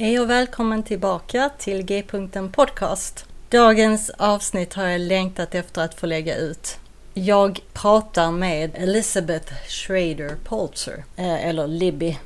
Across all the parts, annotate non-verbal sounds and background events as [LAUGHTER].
Hej och välkommen tillbaka till G-punkten Podcast. Dagens avsnitt har jag längtat efter att få lägga ut. Jag pratar med Elizabeth Schrader Polzer, eh, eller Libby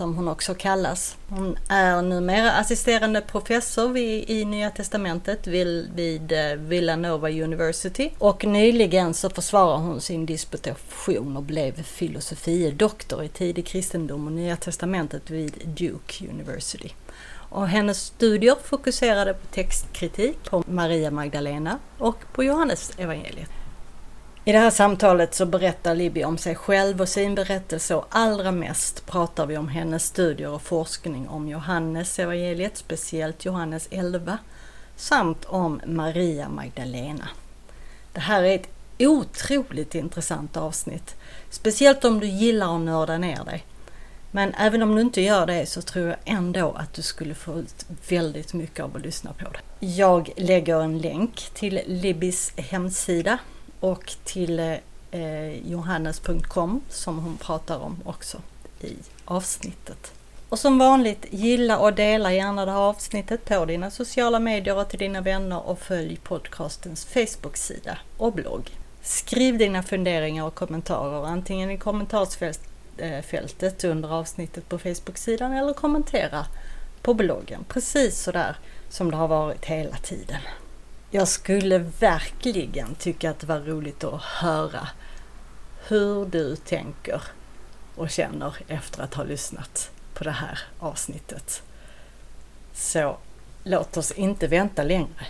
som hon också kallas. Hon är numera assisterande professor vid, i Nya Testamentet vid, vid eh, Villanova University och nyligen så försvarar hon sin disputation och blev filosofie doktor i tidig kristendom och Nya Testamentet vid Duke University. Och hennes studier fokuserade på textkritik, på Maria Magdalena och på Johannes evangeliet. I det här samtalet så berättar Libby om sig själv och sin berättelse och allra mest pratar vi om hennes studier och forskning om Johannes evangeliet, speciellt Johannes 11, samt om Maria Magdalena. Det här är ett otroligt intressant avsnitt, speciellt om du gillar att nörda ner dig. Men även om du inte gör det så tror jag ändå att du skulle få ut väldigt mycket av att lyssna på det. Jag lägger en länk till Libbys hemsida och till eh, johannes.com som hon pratar om också i avsnittet. Och som vanligt, gilla och dela gärna det här avsnittet på dina sociala medier och till dina vänner och följ podcastens Facebook-sida och blogg. Skriv dina funderingar och kommentarer antingen i kommentarsfältet eh, under avsnittet på Facebook-sidan eller kommentera på bloggen. Precis sådär som det har varit hela tiden. Jag skulle verkligen tycka att det var roligt att höra hur du tänker och känner efter att ha lyssnat på det här avsnittet. Så låt oss inte vänta längre,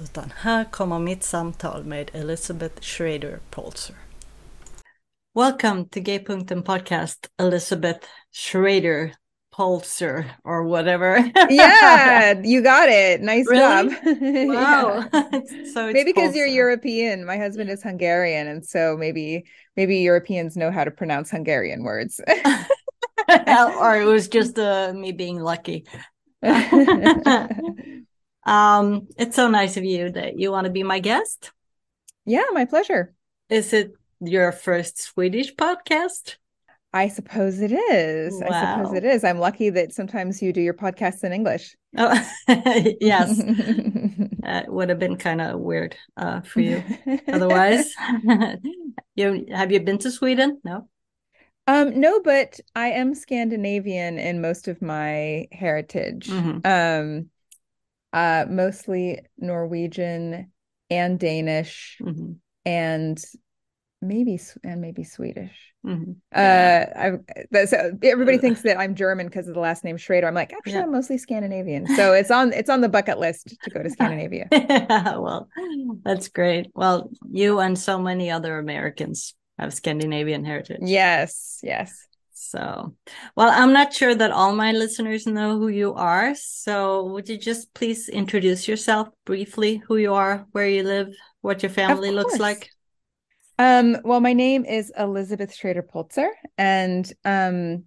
utan här kommer mitt samtal med Elizabeth Schrader Polzer. Welcome to Gaypunkten podcast, Elizabeth Schrader Polczer or whatever. yeah, [LAUGHS] you got it. Nice Really? job. [LAUGHS] wow. Yeah. [LAUGHS] so it's Maybe because you're European. My husband is Hungarian, and so maybe maybe Europeans know how to pronounce Hungarian words. or it was just uh, me being lucky. um, it's so nice of you that you want to be my guest. yeah, my pleasure. Is it your first Swedish podcast? I suppose it is. I suppose it is. I'm lucky that sometimes you do your podcasts in English. Oh, [LAUGHS] yes. [LAUGHS] It would have been kind of weird uh, for you [LAUGHS] otherwise. you have you been to Sweden? No. Um, no, but I am Scandinavian in most of my heritage. Mhm. Um, uh, mostly Norwegian and Danish Mhm, and maybe and maybe Swedish. mhm. Uh, I so everybody thinks that I'm German because of the last name Schrader. I'm like, actually, Yeah. I'm mostly Scandinavian. So it's on it's on the bucket list to go to [LAUGHS] Scandinavia. well, that's great. Well, you and so many other Americans have Scandinavian heritage. yes, yes. So, well, I'm not sure that all my listeners know who you are. So, would you just please introduce yourself briefly, who you are, where you live, what your family looks like? Um, well, my name is Elizabeth Schrader Polczer, and um,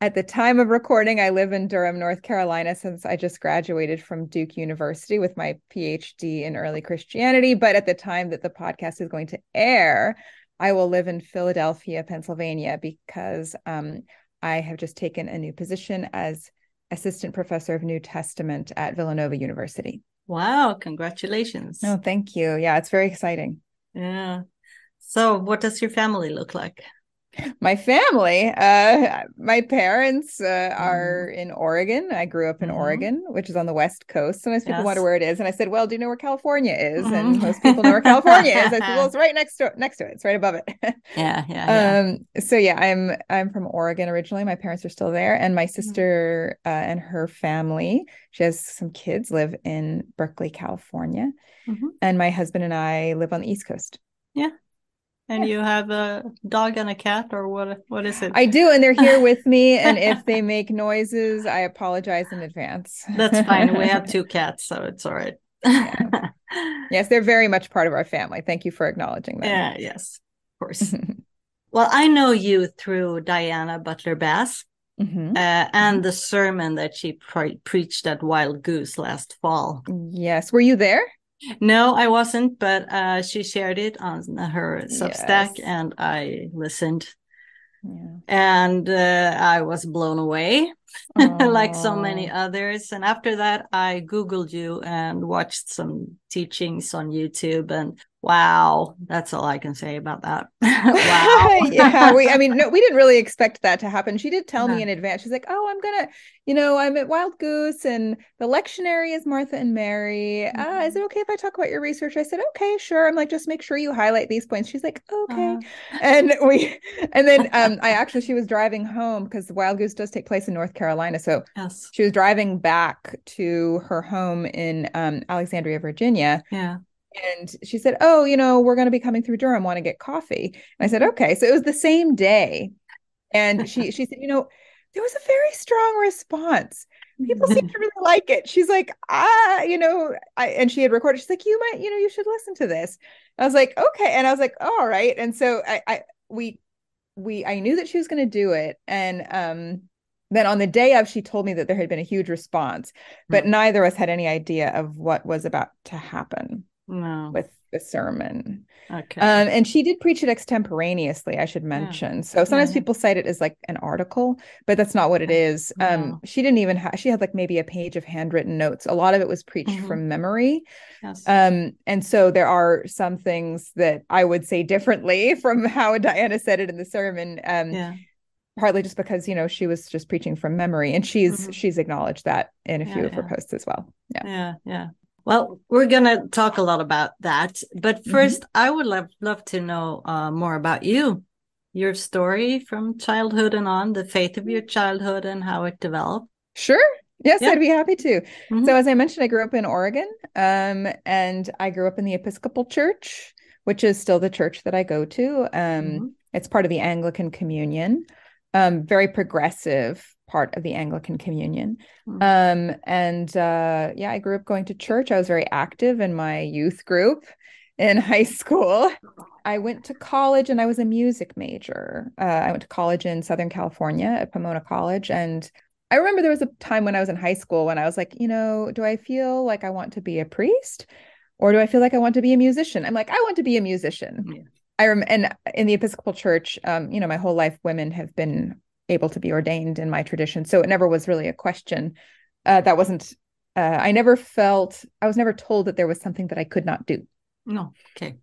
at the time of recording, I live in Durham, North Carolina, since I just graduated from Duke University with my PhD in early Christianity. But at the time that the podcast is going to air, I will live in Philadelphia, Pennsylvania, because um, I have just taken a new position as assistant professor of New Testament at Villanova University. Wow, congratulations. Oh, thank you. Yeah, it's very exciting. Yeah. So, what does your family look like? My family, uh, my parents uh, are mm-hmm. in Oregon. I grew up in mm-hmm. Oregon, which is on the west coast. Sometimes people yes. wonder where it is, and I said, "Well, do you know where California is?" Mm-hmm. And most people know where California is. I said, "Well, [LAUGHS] it's right next to next to it. It's right above it." [LAUGHS] yeah, yeah, yeah. Um, so yeah, I'm I'm from Oregon originally. My parents are still there, and my mm-hmm. sister uh, and her family. She has some kids live in Berkeley, California, mm-hmm. and my husband and I live on the East Coast. Yeah, and you have a dog and a cat, or what? What is it? I do, and they're here with me. And if [LAUGHS] they make noises, I apologize in advance. That's fine. We have two [LAUGHS] cats, so it's all right. yeah. Yes, they're very much part of our family. Thank you for acknowledging that. Yeah, yes, of course. [LAUGHS] well, I know you through Diana Butler Bass. Mm-hmm. Uh, and mm-hmm. the sermon that she pre- preached at Wild Goose last fall. Yes. Were you there? No, I wasn't, but uh, she shared it on her Substack, yes. and I listened. Yeah. And uh, I was blown away, [LAUGHS] like so many others. And after that, I Googled you and watched some teachings on YouTube. And Wow, that's all I can say about that. [LAUGHS] wow. [LAUGHS] yeah, we I mean, no, we didn't really expect that to happen. She did tell me in advance. She's like, "Oh, I'm going to, you know, I'm at Wild Goose and the lectionary is Martha and Mary. Mm-hmm. Uh, is it mm-hmm. okay if I talk about your research?" I said, "Okay, sure." I'm like, "Just make sure you highlight these points." She's like, "Okay." Uh-huh. And we and then [LAUGHS] um I actually she was driving home because Wild Goose does take place in North Carolina. So yes. she was driving back to her home in um Alexandria, Virginia. Yeah and she said, "Oh, you know, we're going to be coming through Durham. Want to get coffee?" And I said, "Okay." So it was the same day, and she [LAUGHS] she said, "You know, there was a very strong response. People seem to really like it." She's like, "Ah, you know," I, and she had recorded. She's like, "You might, you know, you should listen to this." I was like, "Okay," and I was like, "All right." And so I, I we we I knew that she was going to do it, and um then on the day of she told me that there had been a huge response but mm-hmm. neither of us had any idea of what was about to happen no. with the sermon. Okay. Um, and she did preach it extemporaneously, I should mention. Yeah. So sometimes yeah. people cite it as like an article, but that's not what it is. Um, no. she didn't even have, she had like maybe a page of handwritten notes. A lot of it was preached mm-hmm. from memory. Yes. Um, and so there are some things that I would say differently [LAUGHS] from how Diana said it in the sermon. Um, yeah partly just because you know she was just preaching from memory and she's mm-hmm. she's acknowledged that in a yeah, few of her posts as well yeah yeah yeah well, we're going to talk a lot about that. But 1st mm-hmm. I would love, love to know uh, more about you, your story from childhood and on, the faith of your childhood and how it developed. Sure. Yes, yeah. I'd be happy to. Mm-hmm. So, as I mentioned, I grew up in Oregon um, and I grew up in the Episcopal Church, which is still the church that I go to. Um, mm-hmm. It's part of the Anglican Communion, um, very progressive part of the Anglican Communion. Mm-hmm. Um, and uh, yeah, I grew up going to church. I was very active in my youth group in [LAUGHS] high school. I went to college and I was a music major. Uh, I went to college in Southern California at Pomona College. And I remember there was a time when I was in high school when I was like, you know, do I feel like I want to be a priest or do I feel like I want to be a musician? I'm like, I want to be a musician. Yeah. I rem- and in the Episcopal Church, um, you know, my whole life, women have been able to be ordained in my tradition. So it never was really a question. Uh, that wasn't, uh, I never felt, I was never told that there was something that I could not do. No. Okay.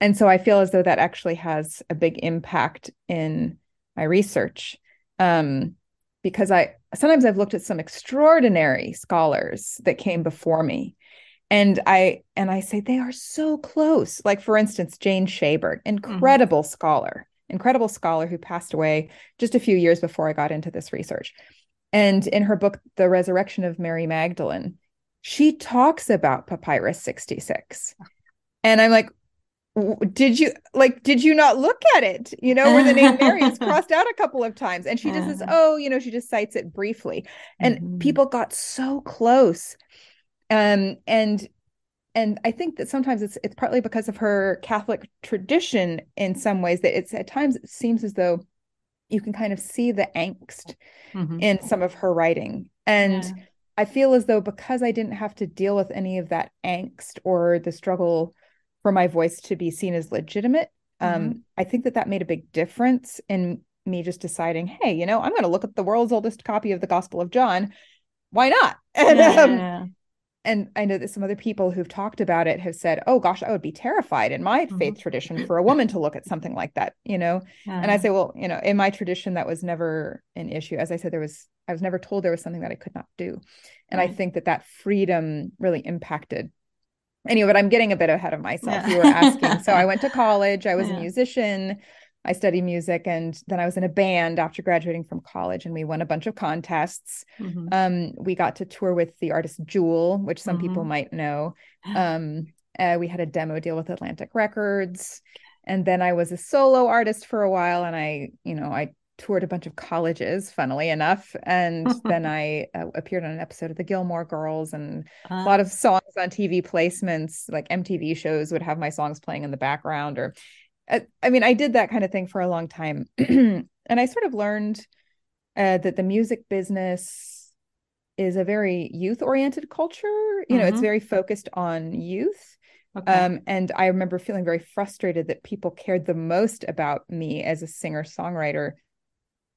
And so I feel as though that actually has a big impact in my research. Um, because I sometimes I've looked at some extraordinary scholars that came before me and i and i say they are so close like for instance jane schaberg mm-hmm. incredible mm-hmm. scholar incredible scholar who passed away just a few years before I got into this research. And in her book, The Resurrection of Mary Magdalene, she talks about Papyrus 66. And I'm like, did you like did you not look at it you know where the name mary is [LAUGHS] crossed out a couple of times and she just says oh you know she just cites it briefly and mm-hmm. people got so close um and and I think that sometimes it's it's partly because of her Catholic tradition in some ways that it's at times it seems as though you can kind of see the angst mm-hmm. in some of her writing. And yeah. I feel as though because I didn't have to deal with any of that angst or the struggle for my voice to be seen as legitimate, um, mm-hmm. um, I think that that made a big difference in me just deciding, hey, you know, I'm going to look at the world's oldest copy of the Gospel of John. Why not? [LAUGHS] And yeah, um, and I know that some other people who've talked about it have said, "Oh gosh, I would be terrified in my mm-hmm. faith tradition for a woman to look at something like that," you know. Yeah. And I say, well, you know, in my tradition, that was never an issue. As I said, there was I was never told there was something that I could not do, and I think that that freedom really impacted. Anyway, but I'm getting a bit ahead of myself. Yeah. You were asking, so I [LAUGHS] went to college. I was yeah. a musician. I studied music and then I was in a band after graduating from college and we won a bunch of contests. Mm-hmm. Um, we got to tour with the artist Jewel, which some mm-hmm. people might know. [SIGHS] Um, uh, we had a demo deal with Atlantic Records. And then I was a solo artist for a while and I, you know, I toured a bunch of colleges, funnily enough. And [LAUGHS] then I uh, appeared on an episode of the Gilmore Girls and uh, a lot of songs on TV placements, like MTV shows would have my songs playing in the background or I, mean, I did that kind of thing for a long time. [CLEARS THROAT] and I sort of learned uh, that the music business is a very youth oriented culture. You mm-hmm. know, it's mm-hmm. very focused on youth. Okay. Um, and I remember feeling very frustrated that people cared the most about me as a singer songwriter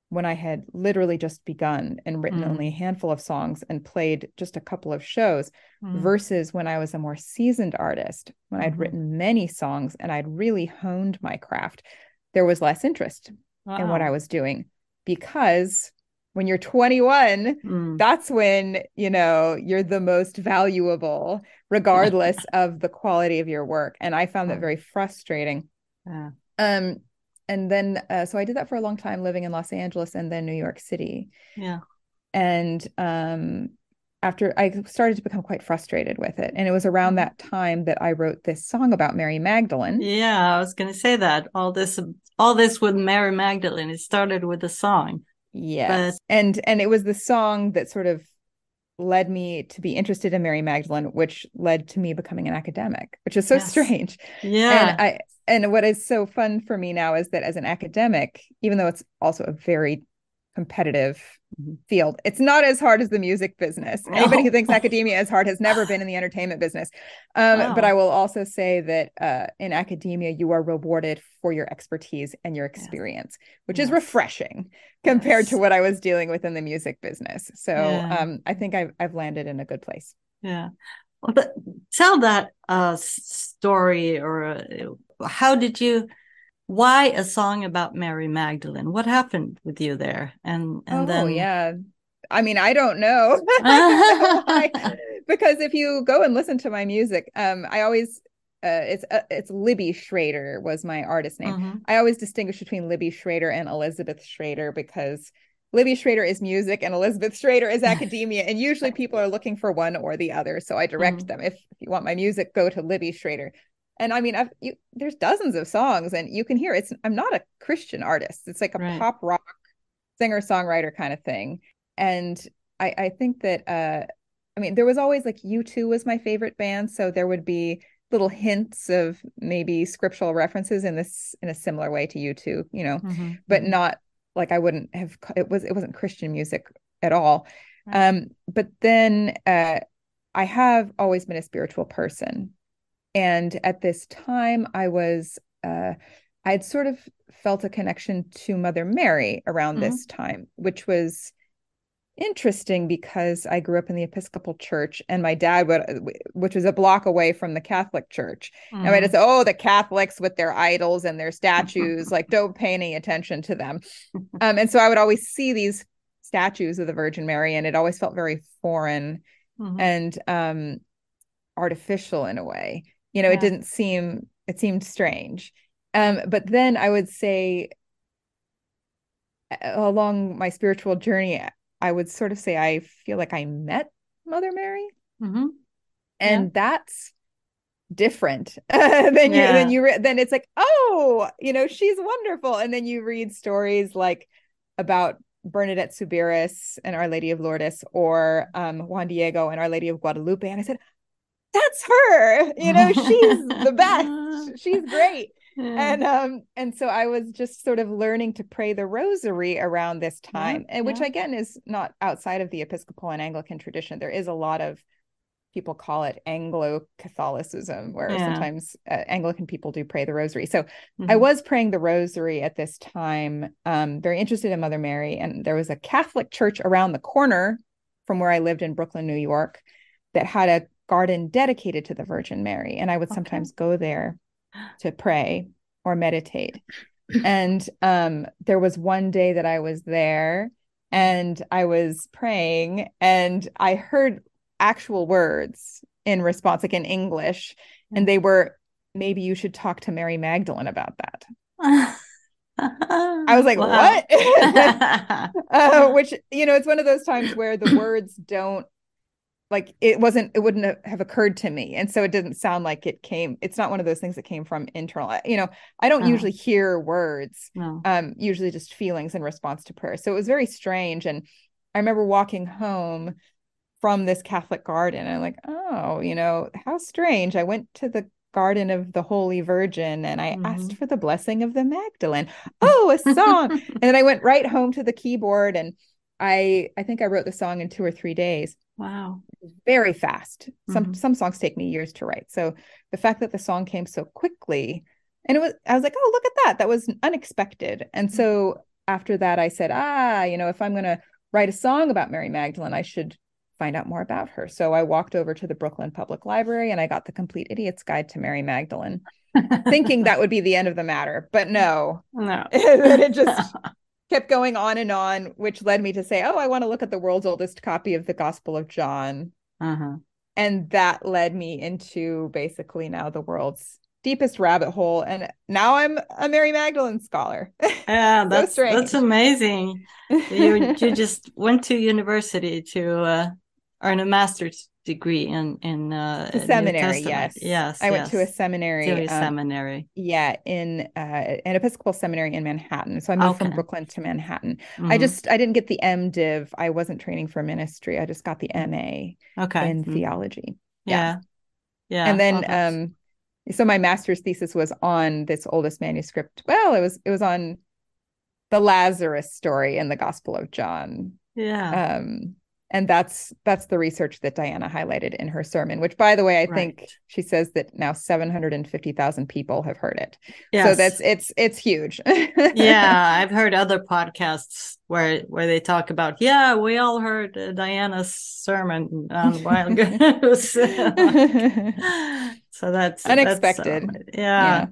when I had literally just begun and written mm. only a handful of songs and played just a couple of shows mm. versus when I was a more seasoned artist, when mm-hmm. I'd written many songs and I'd really honed my craft, there was less interest wow. in what I was doing because when you're 21 mm. that's when you know you're the most valuable regardless [LAUGHS] of the quality of your work and i found that very frustrating yeah. um and then uh, so I did that for a long time, living in Los Angeles and then New York City. Yeah. And um, after I started to become quite frustrated with it, and it was around mm-hmm. that time that I wrote this song about Mary Magdalene. Yeah, I was going to say that all this, all this with Mary Magdalene. It started with a song. Yes, but... and and it was the song that sort of led me to be interested in Mary Magdalene, which led to me becoming an academic, which is so yes. strange. Yeah. And I and what is so fun for me now is that as an academic, even though it's also a very competitive mm-hmm. field. It's not as hard as the music business. Anybody who thinks [LAUGHS] academia is hard has never been in the entertainment business. Um, wow. But I will also say that uh, in academia, you are rewarded for your expertise and your experience, which yes. is refreshing compared yes. to what I was dealing with in the music business. So yeah. um, I think I've, I've landed in a good place. Yeah. Well, but tell that uh, story or uh, how did you why a song about Mary Magdalene? What happened with you there? And and oh, then yeah. I mean, I don't know. [LAUGHS] [LAUGHS] because if you go and listen to my music, um, I always uh, it's uh, it's Libbie Schrader was my artist name. Mm-hmm. I always distinguish between Libbie Schrader and Elizabeth Schrader because Libbie Schrader is music and Elizabeth Schrader is academia, and usually people are looking for one or the other. So I direct mm-hmm. them. If, if you want my music, go to Libbie Schrader and I mean, I've, you, there's dozens of songs, and you can hear it's. I'm not a Christian artist. It's like a right. pop rock singer songwriter kind of thing, and I, I think that. uh I mean, there was always like U2 was my favorite band, so there would be little hints of maybe scriptural references in this in a similar way to U2, you know, mm-hmm. but mm-hmm. not like I wouldn't have. It was it wasn't Christian music at all. Right. Um, but then uh, I have always been a spiritual person and at this time, I was, uh, I had sort of felt a connection to Mother Mary around mm-hmm. this time, which was interesting because I grew up in the Episcopal Church and my dad would, which was a block away from the Catholic Church. Mm-hmm. And I just, oh, the Catholics with their idols and their statues, [LAUGHS] like don't pay any attention to them. Um, and so I would always see these statues of the Virgin Mary and it always felt very foreign mm-hmm. and um, artificial in a way you know yeah. it didn't seem it seemed strange um but then i would say along my spiritual journey i would sort of say i feel like i met mother mary mm-hmm. and yeah. that's different [LAUGHS] than yeah. you then you re- then it's like oh you know she's wonderful and then you read stories like about Bernadette Soubirous and Our Lady of Lourdes or um, Juan Diego and Our Lady of Guadalupe and I said that's her you know she's the best. [LAUGHS] She's great. And um and so i was just sort of learning to pray the rosary around this time yeah, and which yeah. again is not outside of the episcopal and anglican tradition. There is a lot of people call it anglo catholicism where sometimes uh, anglican people do pray the rosary. So mm-hmm. i was praying the rosary at this time um very interested in mother mary and there was a catholic church around the corner from where i lived in brooklyn new york that had a garden dedicated to the Virgin Mary. And I would sometimes go there to pray or meditate. [CLEARS THROAT] and um, there was one day that I was there and I was praying and I heard actual words in response, like in English. And they were, maybe you should talk to Mary Magdalene about that. I was like, [LAUGHS] what? [LAUGHS] uh, which, you know, it's one of those times where the words don't like it wasn't it wouldn't have occurred to me. And so it didn't sound like it came it's not one of those things that came from internal you know i don't usually hear words no. um usually just feelings in response to prayer. So it was very strange. And i remember walking home from this catholic garden and i'm like oh you know how strange. I went to the garden of the holy virgin and i mm-hmm. asked for the blessing of the magdalene. [LAUGHS] Oh a song. And then i went right home to the keyboard and i i think i wrote the song in two or three days. Wow. Very fast. Some mm-hmm. some songs take me years to write. So the fact that the song came so quickly and it was I was like, "Oh, look at that. That was unexpected." And so mm-hmm. after that I said, "Ah, you know, if I'm going to write a song about Mary Magdalene, I should find out more about her." So I walked over to the Brooklyn Public Library and I got the Complete Idiot's Guide to Mary Magdalene. thinking that would be the end of the matter, but [LAUGHS] no. No. [LAUGHS] it just [LAUGHS] kept going on and on, which led me to say, oh, I want to look at the world's oldest copy of the Gospel of John. Uh-huh. And that led me into basically now the world's deepest rabbit hole. And now I'm a Mary Magdalene scholar. [LAUGHS] Yeah, so that's strange. that's amazing. you you [LAUGHS] just went to university to uh, earn a master's degree in in uh seminary yes. Yes i yes. went to a seminary um, seminary. yeah in uh an episcopal seminary in manhattan. So i moved okay. from brooklyn to manhattan. Mm-hmm. i just i didn't get the mdiv i wasn't training for ministry. I just got the ma okay. in mm-hmm. theology. Yeah. yeah. Yeah and then um so my master's thesis was on this oldest manuscript. Well it was it was on the lazarus story in the gospel of john. Yeah. Um and that's that's the research that Diana highlighted in her sermon which by the way I right. think she says that now 750,000 people have heard it. Yes. So that's it's it's huge. yeah, [LAUGHS] I've heard other podcasts where where they talk about yeah, we all heard uh, Diana's sermon on wild goose. so, that's unexpected. That's, uh, yeah. yeah.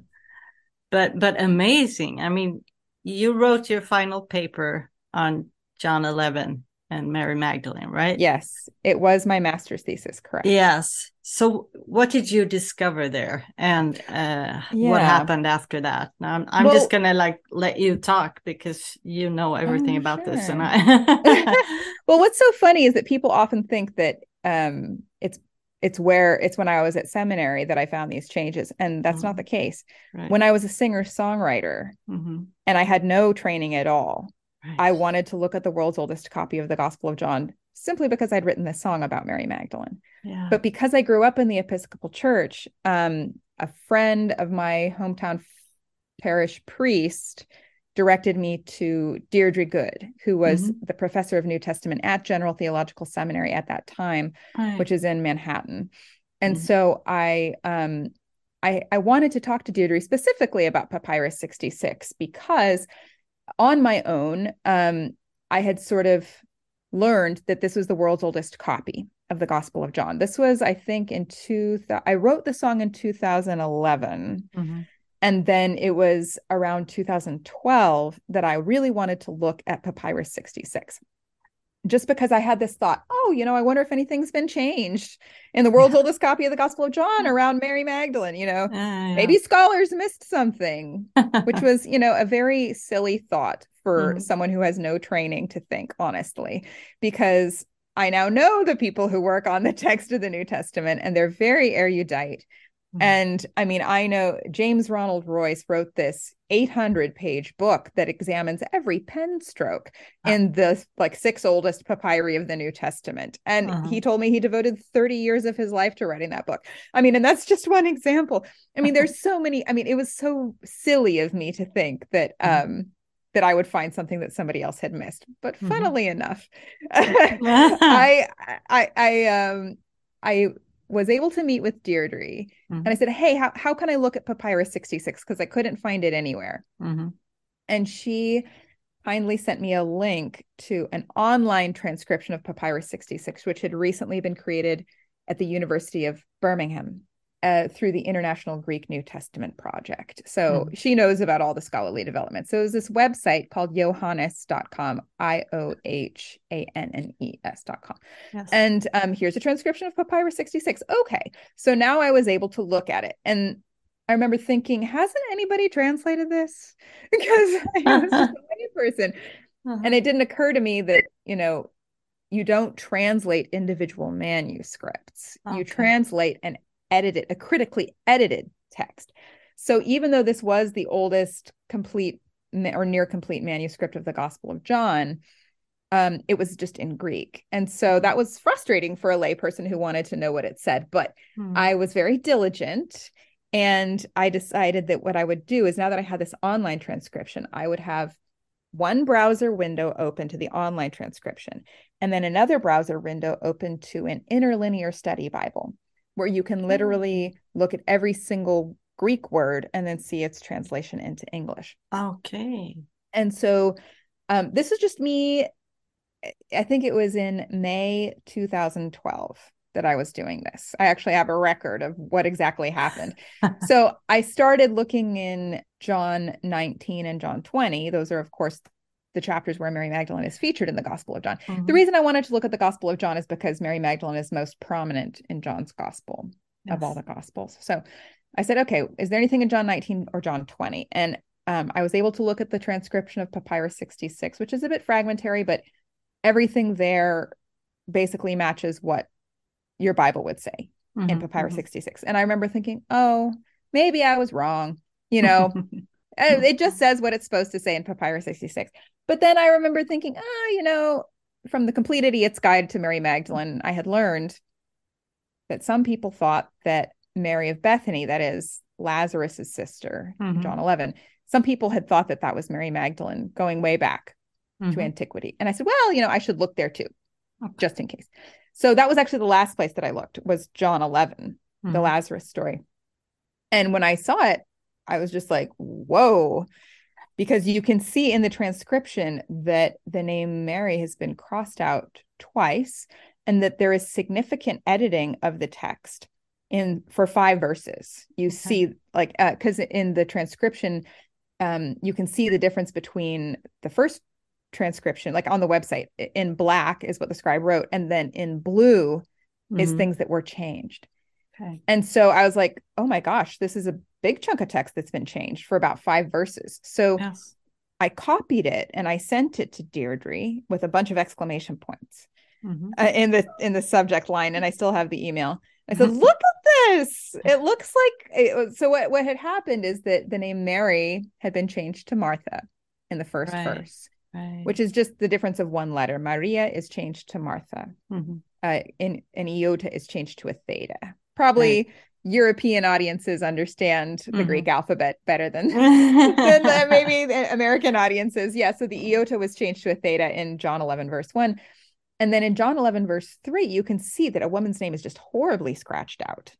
But but amazing. I mean, you wrote your final paper on John 11 and Mary Magdalene, right? Yes, it was my master's thesis, correct? Yes. So, what did you discover there, and uh, yeah. what happened after that? Now, I'm, I'm well, just gonna like let you talk because you know everything oh, about sure. this, and I. [LAUGHS] well, what's so funny is that people often think that um, it's it's where it's when I was at seminary that I found these changes, and that's mm-hmm. not the case. Right. When I was a singer songwriter, mm-hmm. and I had no training at all I wanted to look at the world's oldest copy of the Gospel of John simply because I'd written this song about Mary Magdalene. Yeah. But because I grew up in the Episcopal Church, um, a friend of my hometown parish priest directed me to Deirdre Good, who was mm-hmm. the professor of New Testament at General Theological Seminary at that time, right. which is in Manhattan. And mm-hmm. so I um I I wanted to talk to Deirdre specifically about Papyrus 66 because on my own, um, I had sort of learned that this was the world's oldest copy of the Gospel of John. This was, I think, in two. I wrote the song in 2011. Mm-hmm. And then it was around 2012 that I really wanted to look at Papyrus 66 just because I had this thought, oh, you know, I wonder if anything's been changed in the world's yeah. oldest copy of the Gospel of John around Mary Magdalene, you know, uh, yeah. maybe scholars missed something, which [LAUGHS] was, you know, a very silly thought for mm-hmm. someone who has no training to think, honestly, because I now know the people who work on the [LAUGHS] text of the New Testament and they're very erudite. Mm-hmm. And I mean, I know James Ronald Royse wrote this 800 page book that examines every pen stroke uh-huh. in the like six oldest papyri of the New Testament. And uh-huh. he told me he devoted 30 years of his life to writing that book. I mean, and that's just one example. I mean, there's [LAUGHS] so many. I mean, it was so silly of me to think that, mm-hmm. um, that I would find something that somebody else had missed. But mm-hmm. funnily mm-hmm. enough, [LAUGHS] [LAUGHS] I, I, I, um, I was able to meet with Deirdre mm-hmm. and I said, Hey, how, how can I look at Papyrus 66? Because I couldn't find it anywhere. Mm-hmm. And she kindly sent me a link to an online transcription of Papyrus 66, which had recently been created at the University of Birmingham uh, through the International Greek New Testament Project. So mm. she knows about all the scholarly development. So it was this website called Iohannes.com, I O H A N N E S.com. Yes. And um, here's a transcription of Papyrus 66. Okay. So now I was able to look at it. And I remember thinking, hasn't anybody translated this? [LAUGHS] Because I was just a person. Uh-huh. And it didn't occur to me that, you know, you don't translate individual manuscripts. Okay. You translate an edited, a critically edited text. So even though this was the oldest complete or near complete manuscript of the Gospel of John, um, it was just in Greek. And so that was frustrating for a layperson who wanted to know what it said. But hmm. I was very diligent and I decided that what I would do is now that I had this online transcription, I would have one browser window open to the online transcription and then another browser window open to an interlinear study Bible where you can literally mm. look at every single Greek word and then see its translation into English. Okay. And so um, this is just me. I think it was in May 2012 that I was doing this. I actually have a record of what exactly happened. [LAUGHS] so I started looking in John 19 and John 20. Those are, of course, the chapters where Mary Magdalene is featured in the Gospel of John. Mm-hmm. The reason I wanted to look at the Gospel of John is because Mary Magdalene is most prominent in John's Gospel yes. of all the Gospels. So I said, okay, is there anything in John 19 or John 20? And um, I was able to look at the transcription of Papyrus 66, which is a bit fragmentary, but everything there basically matches what your Bible would say mm-hmm, in Papyrus mm-hmm. 66. And I remember thinking, oh, maybe I was wrong. You know, [LAUGHS] it just says what it's supposed to say in Papyrus 66. But then I remember thinking, ah, oh, you know, from the Complete Idiot's Guide to Mary Magdalene, I had learned that some people thought that Mary of Bethany, that is Lazarus's sister, mm-hmm. John 11, some people had thought that that was Mary Magdalene going way back mm-hmm. to antiquity. And I said, well, you know, I should look there too, okay. just in case. So that was actually the last place that I looked was John 11, mm-hmm. the Lazarus story. And when I saw it, I was just like, whoa, because you can see in the transcription that the name Mary has been crossed out twice and that there is significant editing of the text in for five verses. You okay. see like uh cuz in the transcription um you can see the difference between the first transcription like on the website in black is what the scribe wrote and then in blue mm-hmm. is things that were changed. Okay. And so I was like, "Oh my gosh, this is a big chunk of text that's been changed for about five verses. So yes. I copied it and I sent it to Deirdre with a bunch of exclamation points mm-hmm. uh, in the in the subject line, and I still have the email. I said, "Look at this! It looks like." It, so what what had happened is that the name Mary had been changed to Martha in the first right. verse, right. which is just the difference of one letter. Maria is changed to Martha. Mm-hmm. Uh, in an iota is changed to a theta. Probably right. European audiences understand the mm-hmm. Greek alphabet better than, [LAUGHS] than the, maybe the American audiences. Yeah. So the iota was changed to a theta in John 11, verse 1. And then in John 11, verse 3, you can see that a woman's name is just horribly scratched out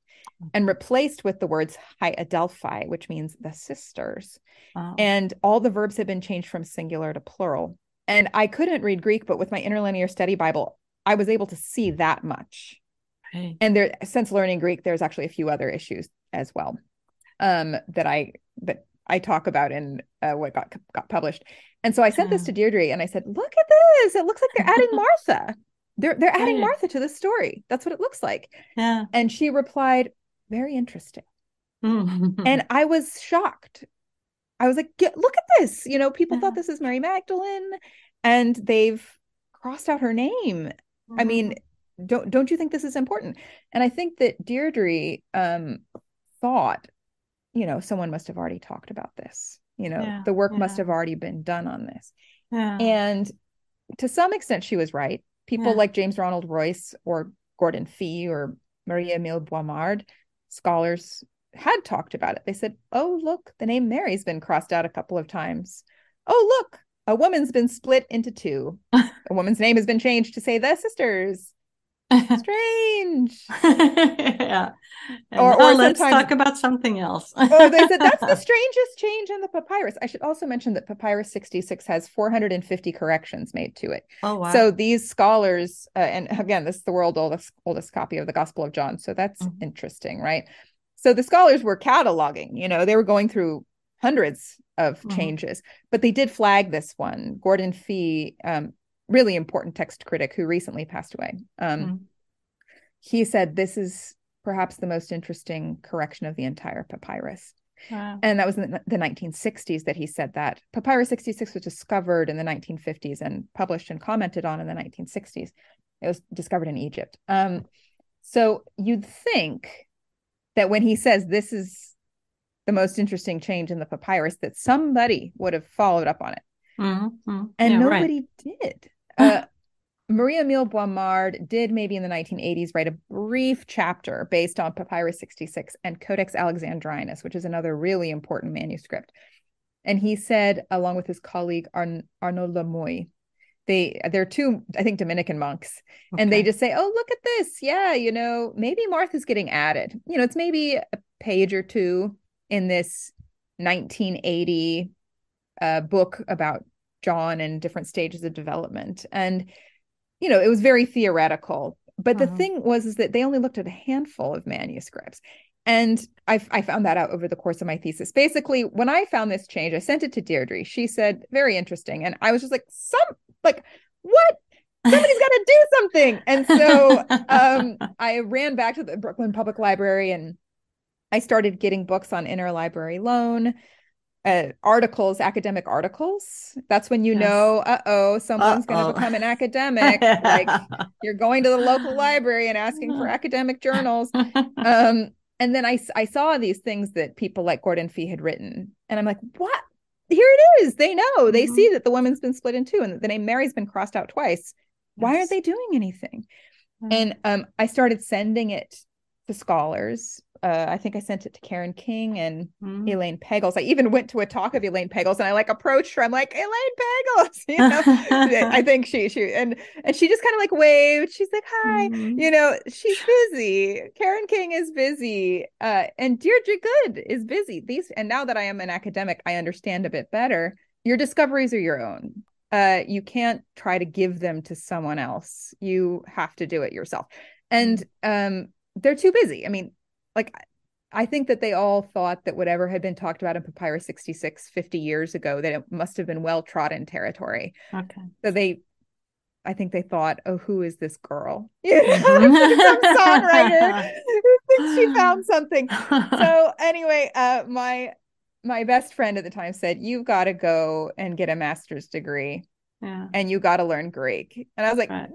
and replaced with the words hi adelphi, which means the sisters. Wow. And all the verbs have been changed from singular to plural. And I couldn't read Greek, but with my interlinear study Bible, I was able to see that much. Right. And there, since learning Greek, there's actually a few other issues as well um, that I that I talk about in uh, what got got published. And so I sent this to Deirdre and I said, "Look at this! It looks like they're adding [LAUGHS] Martha. They're they're adding. Martha to the story. That's what it looks like." Yeah. And she replied, "Very interesting." [LAUGHS] and I was shocked. I was like, "Look at this! You know, people yeah. thought this is Mary Magdalene, and they've crossed out her name. Mm-hmm. I mean, don't don't you think this is important? And i think that deirdre um thought you know someone must have already talked about this you know yeah, the work yeah. must have already been done on this. Yeah. and to some extent she was right. People like james ronald royse or gordon fee or marie emile Boismard scholars had talked about it. They said oh look the name mary's been crossed out a couple of times. Oh look a woman's been split into two. [LAUGHS] A woman's name has been changed to say the sisters Strange. [LAUGHS] yeah. And Or- or let's talk about something else. [LAUGHS] oh, they said that's the [LAUGHS] strangest change in the papyrus. I should also mention that Papyrus 66 has 450 corrections made to it. oh wow. So these scholars, uh, and again, this is the world oldest oldest copy of the Gospel of John. So that's Mhm. interesting, right? So the scholars were cataloging. You know, they were going through hundreds of Mhm. changes, but they did flag this one. Gordon Fee, um, really important text critic who recently passed away. Um, Mhm. He said this is perhaps the most interesting correction of the entire papyrus. Wow. And that was in the- the 1960s that he said that. Papyrus 66 was discovered in the 1950s and published and commented on in the 1960s. It was discovered in Egypt. Um, so you'd think that when he says this is the most interesting change in the papyrus, that somebody would have followed up on it. Mhm, mhm. And Yeah, right. nobody did. Uh, [LAUGHS] Maria Emile Boismard did maybe in the 1980s write a brief chapter based on Papyrus 66 and Codex Alexandrinus, which is another really important manuscript. And he said, along with his colleague Arn- Arnaud Lamouille, they they're two, I think, Dominican monks, and they just say, "Oh, look at this! Yeah, you know, maybe Martha's getting added. You know, it's maybe a page or two in this 1980 uh, book about John and different stages of development. And, you know, it was very theoretical. But the Mhm. thing was is that they only looked at a handful of manuscripts. And I, I found that out over the course of my thesis. Basically, when I found this change, I sent it to Deirdre. She said, very interesting. And I was just like, some, like, what? Somebody's got to do something. And so [LAUGHS] um, I ran back to the Brooklyn Public Library and I started getting books on interlibrary loan, uh, articles, academic articles. That's when you Yes. know, uh oh, someone's going to become an academic. like [LAUGHS] you're going to the local library and asking for academic journals. Um, and then I, I saw these things that people like Gordon Fee had written, and I'm like, what? Here it is. They know. They Mhm. see that the woman's been split in two and that the name Mary's been crossed out twice. Why Yes. aren't they doing anything? Mm. And um, I started sending it to scholars. Uh, I think I sent it to Karen King and Mhm. Elaine Pagels. I even went to a talk of Elaine Pagels and I like approached her. I'm like, Elaine Pagels, [LAUGHS] you know. I think she she and and she just kind of like waved. She's like, hi. Mhm. You know, she's busy. Karen King is busy. Uh, and Deirdre Good is busy. These and now that I am an academic, I understand a bit better. Your discoveries are your own. Uh, you can't try to give them to someone else. You have to do it yourself. And um, they're too busy. I mean, like I think that they all thought that whatever had been talked about in Papyrus 66 50 years ago, that it must have been well trodden territory. Okay. So they, I think they thought, oh, who is this girl? You know, some songwriter who thinks [LAUGHS] she found something. So [LAUGHS] anyway, uh, my my best friend at the time said, "You've got to go and get a master's degree, yeah. and you got to learn Greek." And I was like, Right.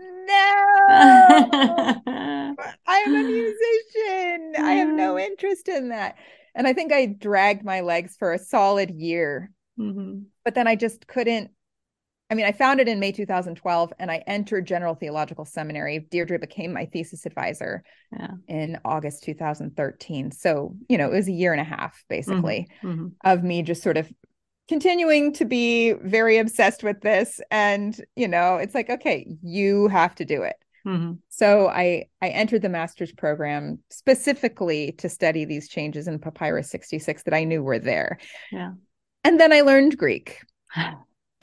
"No, [LAUGHS] I am a musician. I have no interest in that." And I think I dragged my legs for a solid year Mhm. but then I just couldn't. I mean, I found it in May 2012 and I entered General Theological Seminary. Deirdre became my thesis advisor Yeah. in August 2013. So, you know, it was a year and a half basically Mhm. of me just sort of continuing to be very obsessed with this. And, you know, it's like, okay, you have to do it. Mhm. So I I entered the master's program specifically to study these changes in Papyrus 66 that I knew were there. Yeah. And then I learned Greek. [SIGHS]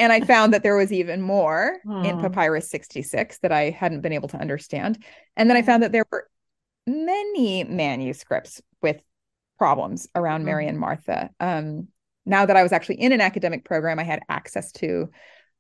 And I found that there was even more in Hmm. Papyrus 66 that I hadn't been able to understand. And then I found that there were many manuscripts with problems around Mary Mhm. and Martha. Um, now that I was actually in an academic program, I had access to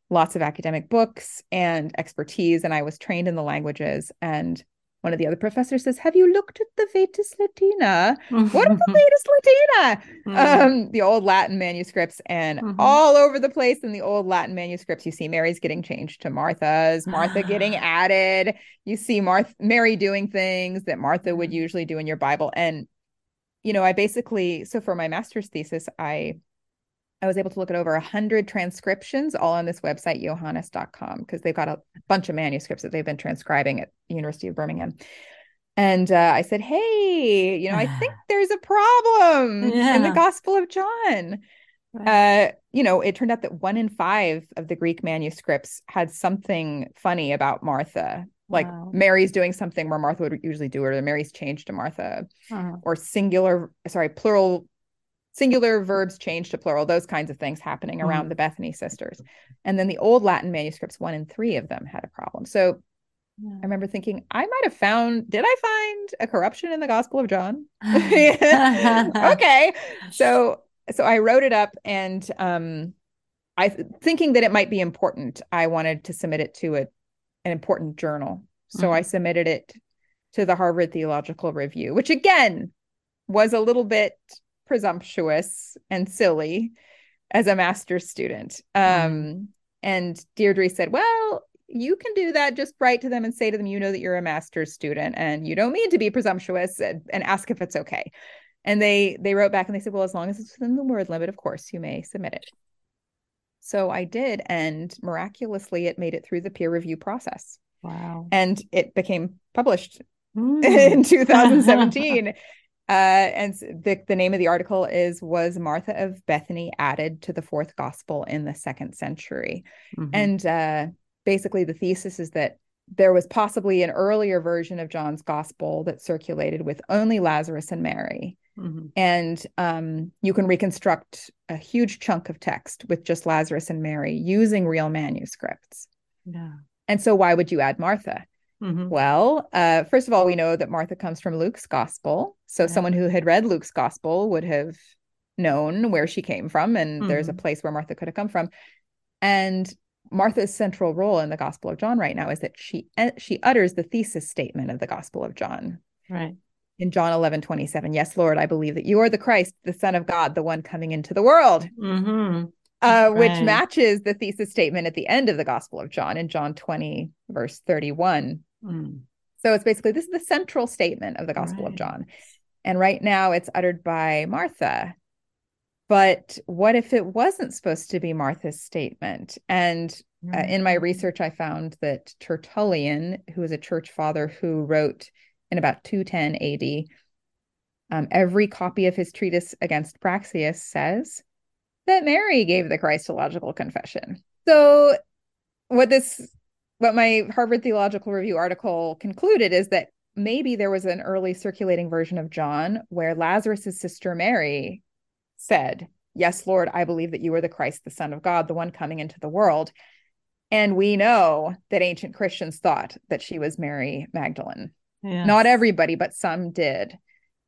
lots of academic books and expertise, and I was trained in the languages. And one of the other professors says, Have you looked at the Vetus Latina? What are the [LAUGHS] Vetus Latina? Mhm. um the old latin manuscripts and Mhm. all over the place in the old latin manuscripts you see mary's getting changed to martha's martha getting [GASPS] added you see martha mary doing things that martha would Mhm. usually do in your bible and you know i basically so for my master's thesis i i was able to look at over 100 transcriptions all on this website Iohannes.com because they've got a bunch of manuscripts that they've been transcribing at the university of birmingham and uh, I said, "Hey, you know, I think [SIGHS] there's a problem in the Gospel of John." Right. Uh, you know, it turned out that one in five of the Greek manuscripts had something funny about Martha. like Wow. Mary's doing something where Martha would usually do it, or Mary's changed to Martha, Uh-huh. or singular, sorry, plural, singular verbs change to plural, those kinds of things happening around Mhm. the Bethany sisters. And then the old Latin manuscripts, one in three of them had a problem. So I remember thinking, I might have found, did I find a corruption in the Gospel of John? [LAUGHS] [LAUGHS] okay. So so I wrote it up and um I thinking that it might be important, I wanted to submit it to a, an important journal. So I submitted it to the Harvard Theological Review, which again was a little bit presumptuous and silly as a master's student. Um Mhm. and Deirdre said, "Well, you can do that. Just write to them and say to them, you know that you're a master's student and you don't mean to be presumptuous and, and ask if it's okay." And they they wrote back and they said, "Well, as long as it's within the word limit, of course, you may submit it." So I did, and miraculously, it made it through the peer review process, Wow. and it became published Mm. [LAUGHS] in 2017. [LAUGHS] uh, and the, the name of the article is Was Martha of Bethany Added to the Fourth Gospel in the Second Century? Mhm. And uh, basically, the thesis is that there was possibly an earlier version of John's Gospel that circulated with only Lazarus and Mary. Mhm. And um, you can reconstruct a huge chunk of text with just Lazarus and Mary using real manuscripts. Yeah. And so, why would you add Martha? Mhm. Well, uh, first of all, we know that Martha comes from Luke's gospel. So Yeah. someone who had read Luke's gospel would have known where she came from, and there's a Mhm. place where Martha could have come from. And Martha's central role in the Gospel of John right now is that she eh, she utters the thesis statement of the Gospel of John Right. in John 11, 27. Yes, Lord, I believe that you are the Christ, the Son of God, the one coming into the world hmm uh, which Right. matches the thesis statement at the end of the Gospel of John in John 20, verse 31. Mm. So it's basically this is the central statement of the Gospel of John. And right now it's uttered by Martha. But what if it wasn't supposed to be Martha's statement? And uh, in my research, I found that Tertullian, who was a church father who wrote in about 210 AD, um, every copy of his treatise against Praxeas says that Mary gave the Christological confession. So, what this, what my Harvard Theological Review article concluded is that maybe there was an early circulating version of John where Lazarus's sister Mary said, Yes, Lord, I believe that you are the Christ, the Son of God, the one coming into the world. And we know that ancient Christians thought that she was Mary Magdalene. Yes. Not everybody, but some did.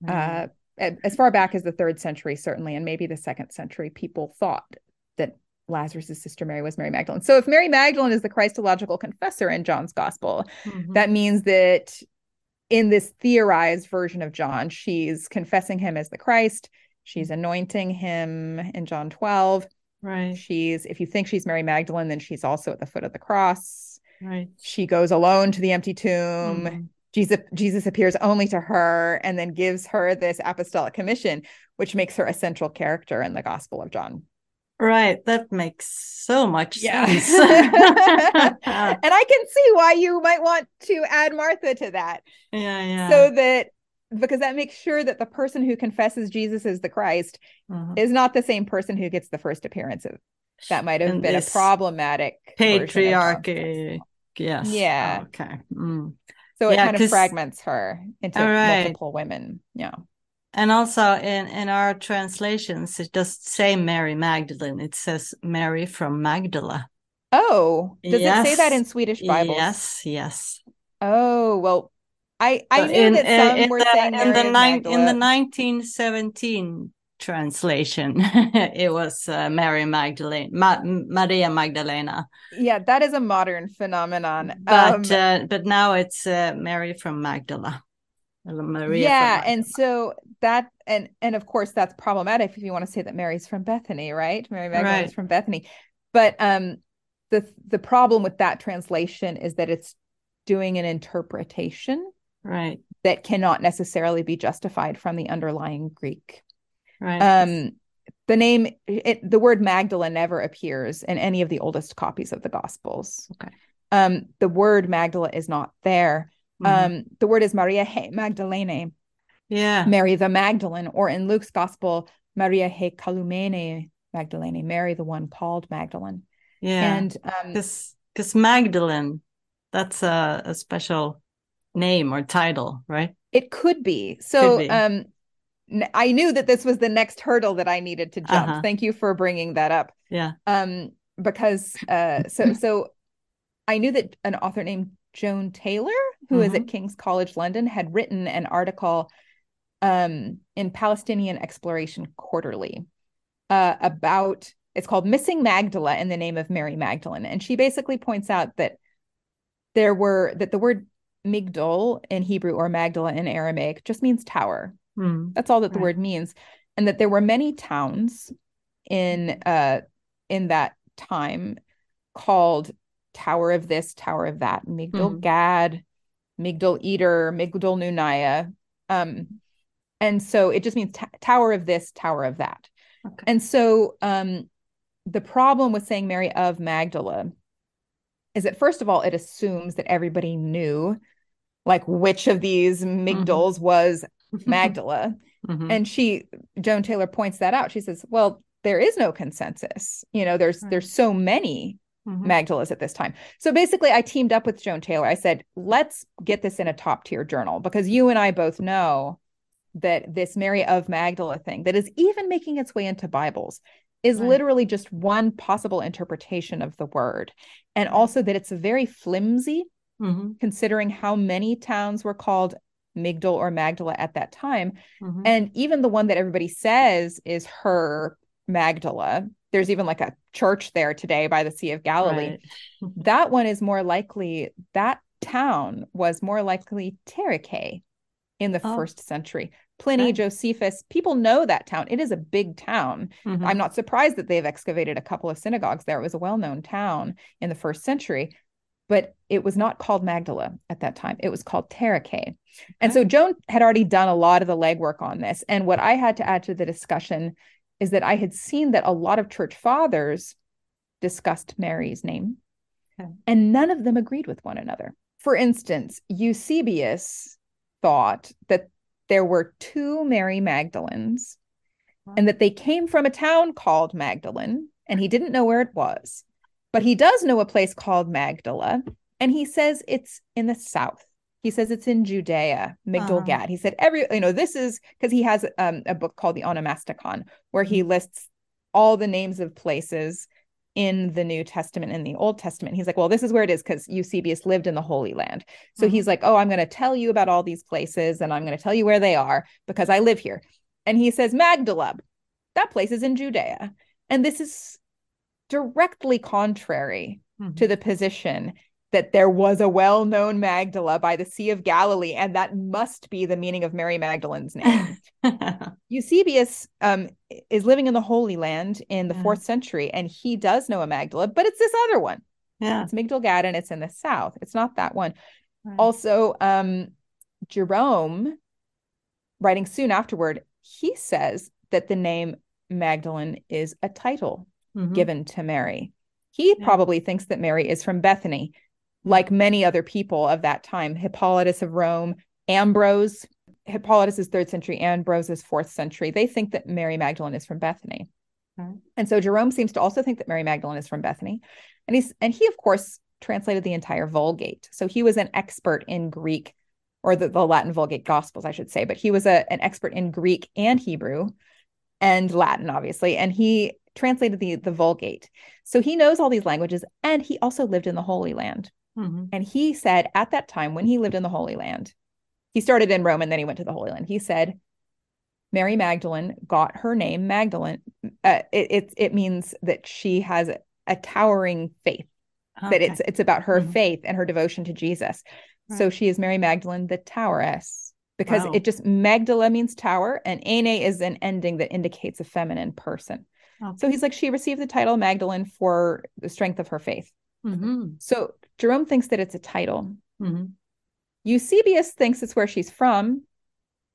Right. Uh, as far back as the third century, certainly, and maybe the second century, people thought that Lazarus' sister Mary was Mary Magdalene. So if Mary Magdalene is the Christological confessor in John's gospel, Mhm. that means that in this theorized version of John, she's confessing him as the Christ. She's anointing him in John 12. right. She's, if you think she's Mary Magdalene, then she's also at the foot of the cross. Right. She goes alone to the empty tomb. Mhm. Jesus Jesus appears only to her and then gives her this apostolic commission, which makes her a central character in the Gospel of John. Right. That makes so much Yeah. sense. [LAUGHS] [LAUGHS] and I can see why you might want to add Martha to that. yeah. Yeah. So that because that makes sure that the person who confesses Jesus is the Christ Mhm. is not the same person who gets the first appearance of that might have And been a problematic version of John's patriarchy. Yes. Yeah. Okay. Mm. So it Yeah, kind of fragments her into right. multiple women. Yeah. And also in, in our translations, it doesn't say Mary Magdalene. It says Mary from Magdala. Oh, does it say that in Swedish Bibles? Yes, yes. Oh, well, I I So knew in, that some in were the, saying in the Mary of nine, in the 1917 translation, [LAUGHS] it was uh, Mary Magdalene, Ma- Maria Magdalena. Yeah, that is a modern phenomenon. But Um, uh, but now it's uh, Mary from Magdala. Maria yeah, and so that and and of course that's problematic if you want to say that Mary's from Bethany, right? Mary Magdalene is from Bethany. But um the the problem with that translation is that it's doing an interpretation right, that cannot necessarily be justified from the underlying Greek. right. Um, the name, it, the word Magdalene never appears in any of the oldest copies of the Gospels. Okay. Um, the word Magdala is not there. Mhm. Um, the word is Maria he Magdalene, yeah, Mary the Magdalene, or in Luke's Gospel, Maria he Kalumene Magdalene, Mary the one called Magdalene. yeah. And um, Because Magdalene That's a, a special name or title, right? It could be. So Could be. um I knew that this was the next hurdle that I needed to jump. Uh-huh. Thank you for bringing that up. Yeah. Um because uh so so I knew that an author named Joan Taylor, who is at King's College London, had written an article um in Palestinian Exploration Quarterly uh about it's called Missing Magdala in the name of Mary Magdalene and she basically points out that there were that the word Migdol in Hebrew or Magdala in Aramaic just means tower. Mm. That's all that the Right. word means, and that there were many towns in uh in that time called Tower of this, Tower of that, Migdal Mhm. Gad, Migdal Eder, Migdal Nunaya. Um, and so it just means t- Tower of this, Tower of that. Okay. And so um, the problem with saying Mary of Magdala is that first of all, it assumes that everybody knew like which of these Migdals was [LAUGHS] Magdala. Mhm. And she, Joan Taylor points that out. She says, well, there is no consensus. You know, there's Right. there's so many Mhm. Magdalas at this time. So basically, I teamed up with Joan Taylor. I said, let's get this in a top tier journal because you and I both know that this Mary of Magdala thing that is even making its way into Bibles is Right. literally just one possible interpretation of the word. And also that it's very flimsy Mhm. considering how many towns were called Migdal or Magdala at that time. Mhm. And even the one that everybody says is her Magdala, there's even like a church there today by the Sea of Galilee. Right. [LAUGHS] That one is more likely, that town was more likely Taricheae in the Oh. first century. Pliny, Okay. Josephus, people know that town. It is a big town. Mhm. I'm not surprised that they've excavated a couple of synagogues there. It was a well known town in the first century, but it was not called Magdala at that time. It was called Taricheae. And so Joan had already done a lot of the legwork on this. And what I had to add to the discussion is that I had seen that a lot of church fathers discussed Mary's name, Okay. and none of them agreed with one another. For instance, Eusebius thought that there were two Mary Magdalens and that they came from a town called Magdalene, and he didn't know where it was. But he does know a place called Magdala, and he says it's in the south. He says it's in Judea, Migdal Uh-huh. Gad. He said every, you know, this is because he has um, a book called the Onomasticon, where he lists all the names of places in the New Testament and the Old Testament. He's like, well, this is where it is because Eusebius lived in the Holy Land. So he's like, oh, I'm going to tell you about all these places and I'm going to tell you where they are because I live here. And he says, Magdala, that place is in Judea. And this is directly contrary to the position that there was a well known Magdala by the Sea of Galilee, and that must be the meaning of Mary Magdalene's name. [LAUGHS] Eusebius um, is living in the Holy Land in the Yeah. fourth century, and he does know a Magdala, but it's this other one. yeah. It's Migdal Gad, and it's in the south. It's not that one. Right. Also, um, Jerome, writing soon afterward, he says that the name Magdalene is a title Mhm. given to Mary. He Yeah. probably thinks that Mary is from Bethany, like many other people of that time. Hippolytus of Rome, Ambrose, Hippolytus is third century, Ambrose is fourth century. They think that Mary Magdalene is from Bethany. Right. And so Jerome seems to also think that Mary Magdalene is from Bethany. And he's and he, of course, translated the entire Vulgate. So he was an expert in Greek, or the, the Latin Vulgate Gospels, I should say, but he was a, an expert in Greek and Hebrew and Latin, obviously. And he translated the, the Vulgate. So he knows all these languages, and he also lived in the Holy Land. Mhm. And he said at that time, when he lived in the Holy Land, he started in Rome and then he went to the Holy Land. He said, Mary Magdalene got her name Magdalene. Uh, it, it it means that she has a, a towering faith. That it's it's about her Mhm. faith and her devotion to Jesus. So she is Mary Magdalene, the toweress, because Wow. it just Magdala means tower, and Ene is an ending that indicates a feminine person. So he's like, she received the title Magdalene for the strength of her faith. Mhm. So Jerome thinks that it's a title. Mhm. Eusebius thinks it's where she's from,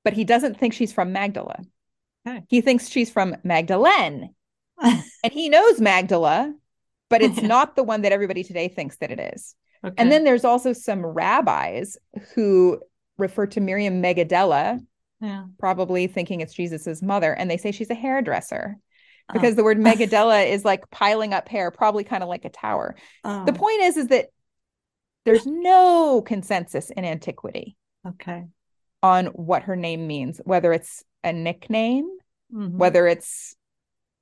but he doesn't think she's from Magdala. Okay. He thinks she's from Magdalene, [LAUGHS] and he knows Magdala, but it's [LAUGHS] not the one that everybody today thinks that it is. Okay. And then there's also some rabbis who refer to Miriam Megadella, yeah. probably thinking it's Jesus's mother, and they say she's a hairdresser Oh. because the word [LAUGHS] Megadella is like piling up hair, probably kind of like a tower. The Oh. point is, is that there's no consensus in antiquity Okay. on what her name means, whether it's a nickname, Mhm. whether it's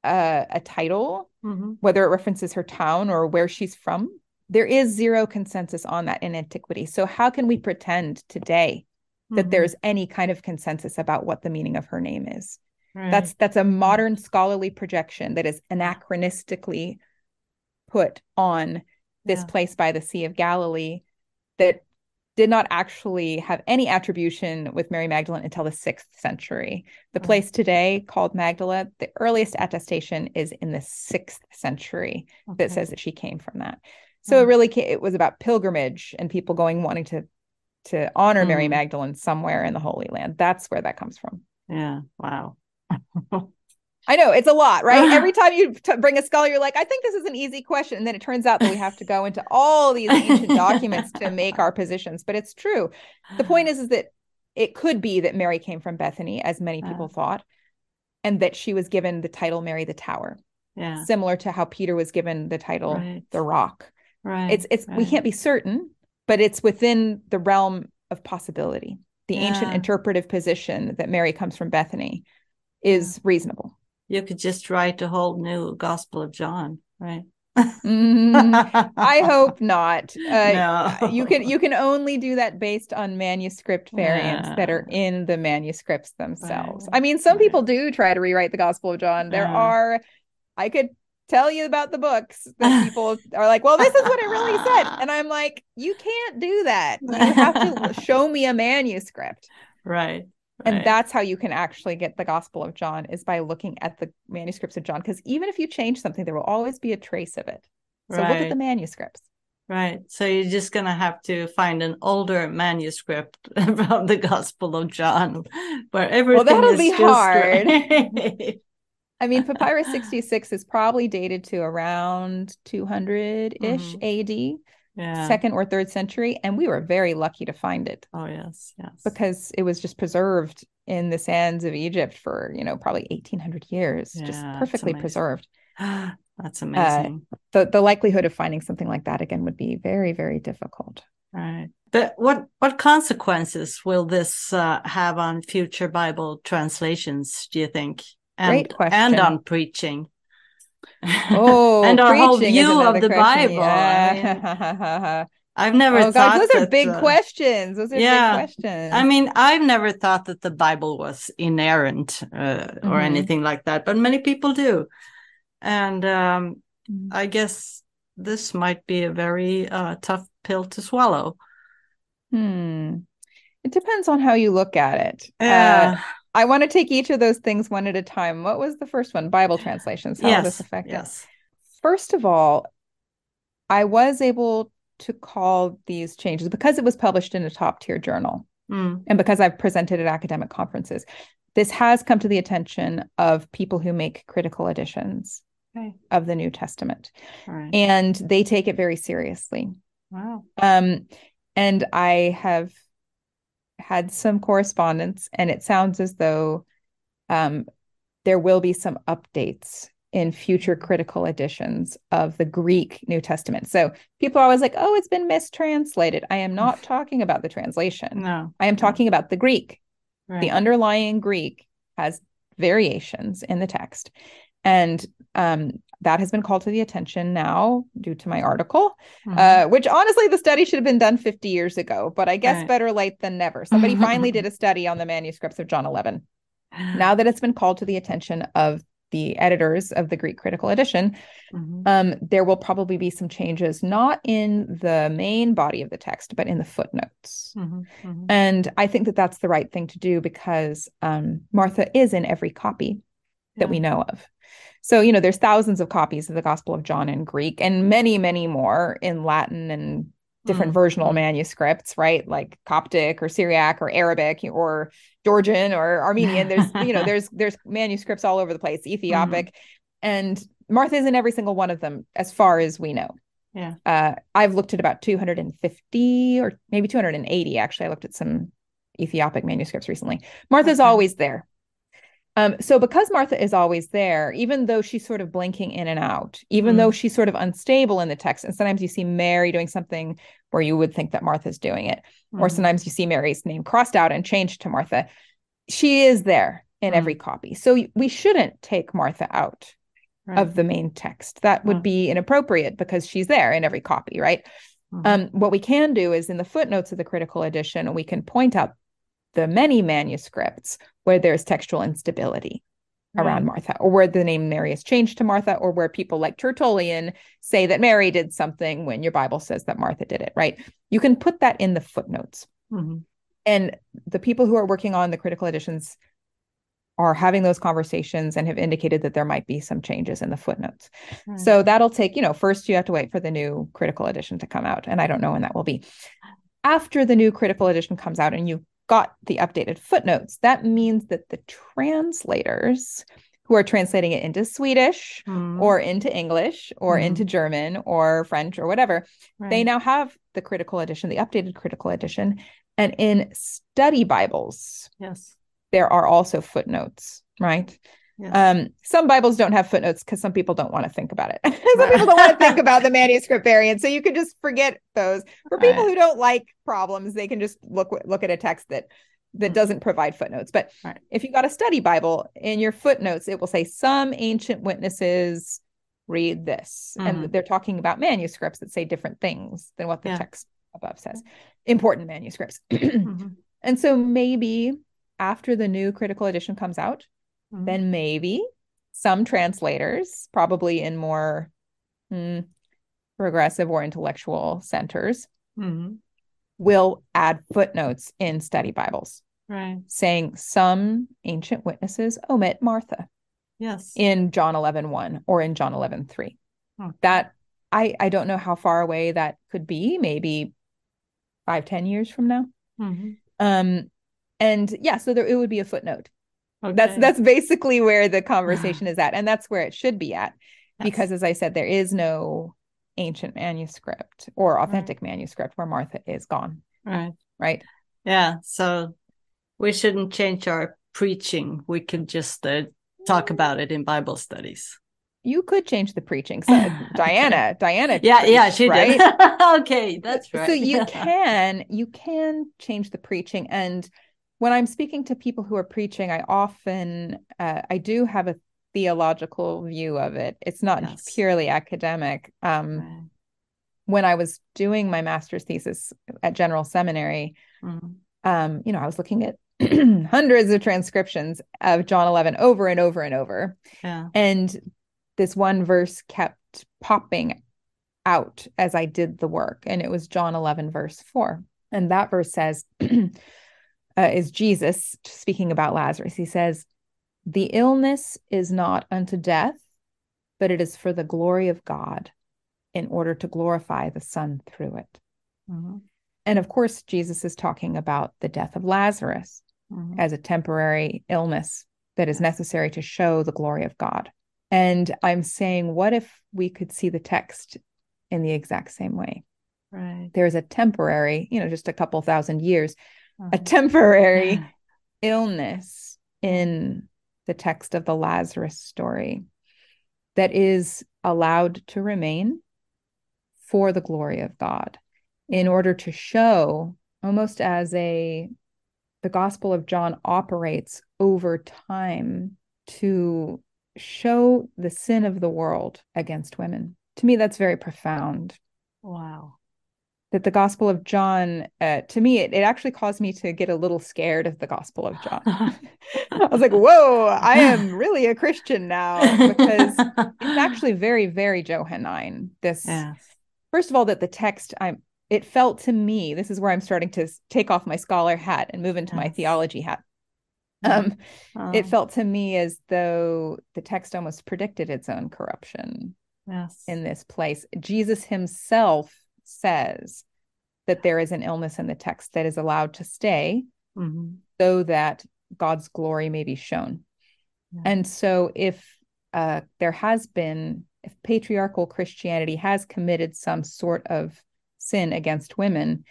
a, a title, Mhm. whether it references her town or where she's from. There is zero consensus on that in antiquity. So, how can we pretend today that Mhm. there's any kind of consensus about what the meaning of her name is? Right. That's that's a modern scholarly projection that is anachronistically put on this Yeah. place by the Sea of Galilee that did not actually have any attribution with Mary Magdalene until the sixth century. The Right. place today called Magdala, the earliest attestation is in the sixth century that says that she came from that. So it really it was about pilgrimage and people going wanting to to honor Mary Mm. Magdalene somewhere in the Holy Land. That's where that comes from. Yeah. Wow. [LAUGHS] I know it's a lot, right? [LAUGHS] Every time you t- bring a scholar, you're like, I think this is an easy question. And then it turns out that we have to go into all these ancient documents to make our positions. But it's true. The point is, is that it could be that Mary came from Bethany, as many Yeah. people thought, and that she was given the title Mary the Tower, Yeah. similar to how Peter was given the title Right. the Rock. Right. It's it's we can't be certain, but it's within the realm of possibility. The ancient interpretive position that Mary comes from Bethany is reasonable. You could just write a whole new Gospel of John, right? Mm, [LAUGHS] I hope not. Uh, No. You can you can only do that based on manuscript variants that are in the manuscripts themselves. Right, I mean, some right. people do try to rewrite the Gospel of John. There Yeah. are, I could tell you about the books that [LAUGHS] people are like, well, this is what it really said, and I'm like, you can't do that. You have to [LAUGHS] show me a manuscript. Right. And right. that's how you can actually get the Gospel of John is by looking at the manuscripts of John. Because even if you change something, there will always be a trace of it. So look at the manuscripts. Right. So you're just going to have to find an older manuscript [LAUGHS] from the Gospel of John where everything that'll is be hard. right. [LAUGHS] I mean, Papyrus 66 is probably dated to around 200 ish mm-hmm. AD, yeah. second or third century. And we were very lucky to find it Oh, yes. Yes. because it was just preserved in the sands of Egypt for, you know, probably 1800 years, just Yeah, it's perfectly preserved. [GASPS] That's amazing. The, the likelihood of finding something like that again would be very, very difficult. Right. But what what consequences will this uh, have on future Bible translations? Do you think? And, Great question. And on preaching. Oh, [LAUGHS] and our whole view of the question. Bible. I mean, Yeah. I've never oh, thought God, those are big uh, questions. Those are yeah. big questions. I mean, I've never thought that the Bible was inerrant uh, or Mhm. anything like that, but many people do. And um, Mhm. I guess this might be a very uh, tough pill to swallow. Hmm. It depends on how you look at it. Uh, Yeah. I want to take each of those things one at a time. What was the first one? Bible translations. How will this yes. affect it? Yes. First of all, I was able to call these changes because it was published in a top tier journal Mm, and because I've presented at academic conferences. This has come to the attention of people who make critical editions okay. of the New Testament, right. and they take it very seriously. wow. Um, and I have had some correspondence, and it sounds as though um, there will be some updates in future critical editions of the Greek New Testament. So people are always like, oh, it's been mistranslated. I am not [LAUGHS] talking about the translation. No. I am talking about the Greek. Right. The underlying Greek has variations in the text. And um, that has been called to the attention now due to my article, Mhm. uh, which honestly, the study should have been done 50 years ago, but I guess Right. better late than never. Somebody [LAUGHS] finally did a study on the manuscripts of John 11. Now that it's been called to the attention of the editors of the Greek Critical Edition, Mhm. um, there will probably be some changes, not in the main body of the text, but in the footnotes. Mhm. Mhm. And I think that that's the right thing to do because um, Martha is in every copy that we know of. So, you know, there's thousands of copies of the Gospel of John in Greek and many, many more in Latin and different Mm, versional mm. manuscripts, right? Like Coptic or Syriac or Arabic or Georgian or Armenian. There's, you know, [LAUGHS] there's there's manuscripts all over the place, Ethiopic. And Martha's in every single one of them, as far as we know. Yeah. Uh, I've looked at about 250 or maybe 280, actually. I looked at some Ethiopic manuscripts recently. Martha's Okay. always there. Um, so because Martha is always there, even though she's sort of blinking in and out, even Mm. though she's sort of unstable in the text, and sometimes you see Mary doing something where you would think that Martha's doing it, or Mhm. sometimes you see Mary's name crossed out and changed to Martha. She is there in Mm. every copy. So we shouldn't take Martha out Right. of the main text. That would Mm. be inappropriate because she's there in every copy, right? Mhm. Um, what we can do is in the footnotes of the critical edition, we can point out the many manuscripts where there's textual instability around Martha, or where the name Mary is changed to Martha, or where people like Tertullian say that Mary did something when your Bible says that Martha did it, right? You can put that in the footnotes. Mhm. And the people who are working on the critical editions are having those conversations and have indicated that there might be some changes in the footnotes. Right. So that'll take, you know, first you have to wait for the new critical edition to come out. And I don't know when that will be. After the new critical edition comes out and you got the updated footnotes, that means that the translators who are translating it into Swedish Mhm. or into English or Mhm. into German or French or whatever, they now have the critical edition, the updated critical edition. And in study Bibles, Yes. there are also footnotes, right? Yes. Um, some Bibles don't have footnotes because some people don't want to think about it. [LAUGHS] some people don't want to think [LAUGHS] about the manuscript variant, so you can just forget those. For people Right. who don't like problems, they can just look look at a text that that Mhm. doesn't provide footnotes. But Right. if you got a study Bible in your footnotes, it will say some ancient witnesses read this, Mhm. and they're talking about manuscripts that say different things than what the Yeah. text above says. Important manuscripts. [CLEARS THROAT] Mhm. And so maybe after the new critical edition comes out, Mhm. then maybe some translators, probably in more hmm, progressive or intellectual centers, Mhm. will add footnotes in study Bibles Right. saying some ancient witnesses omit Martha Yes. in John 11 1 or in John 11 3. Okay. That I, I don't know how far away that could be, maybe five ten years from now. Mhm. Um, and yeah, so there it would be a footnote. That's Okay. that's basically where the conversation is at, and that's where it should be at. Yes. Because as I said, there is no ancient manuscript or authentic manuscript where Martha is gone, Right. right? Yeah. So we shouldn't change our preaching. We can just uh, talk about it in Bible studies. You could change the preaching. [LAUGHS] So Diana, Diana, Yeah. Yeah. She right? did. [LAUGHS] okay. That's right. So you [LAUGHS] can you can change the preaching, and when I'm speaking to people who are preaching, I often uh, I do have a theological view of it. It's not Yes. purely academic. Um, Right. when I was doing my master's thesis at General Seminary, Mhm. um, you know, I was looking at [CLEARS THROAT] hundreds of transcriptions of John 11 over and over and over. Yeah. And this one verse kept popping out as I did the work. And it was John 11, verse 4. And that verse says, [CLEARS THROAT] uh, is Jesus speaking about Lazarus. He says, The illness is not unto death, but it is for the glory of God in order to glorify the Son through it. Mhm. And of course, Jesus is talking about the death of Lazarus Mhm. as a temporary illness that is necessary to show the glory of God. And I'm saying, what if we could see the text in the exact same way? Right. There's a temporary, you know, just a couple thousand years, a Mhm. temporary illness in the text of the Lazarus story that is allowed to remain for the glory of God in order to show almost as a the gospel of John operates over time to show the sin of the world against women. To me that's very profound Wow. That the gospel of john uh, to me it, it actually caused me to get a little scared of the gospel of john [LAUGHS] i was like whoa i am really a christian now because it's [LAUGHS] actually very very johannine this Yes. first of all that the text i'm it felt to me this is where i'm starting to take off my scholar hat and move into my theology hat Mhm. um it felt to me as though the text almost predicted its own corruption yes. in this place. Jesus himself says that there is an illness in the text that is allowed to stay Mhm. so that God's glory may be shown. Yeah. And so, if uh, there has been, if patriarchal Christianity has committed some sort of sin against women,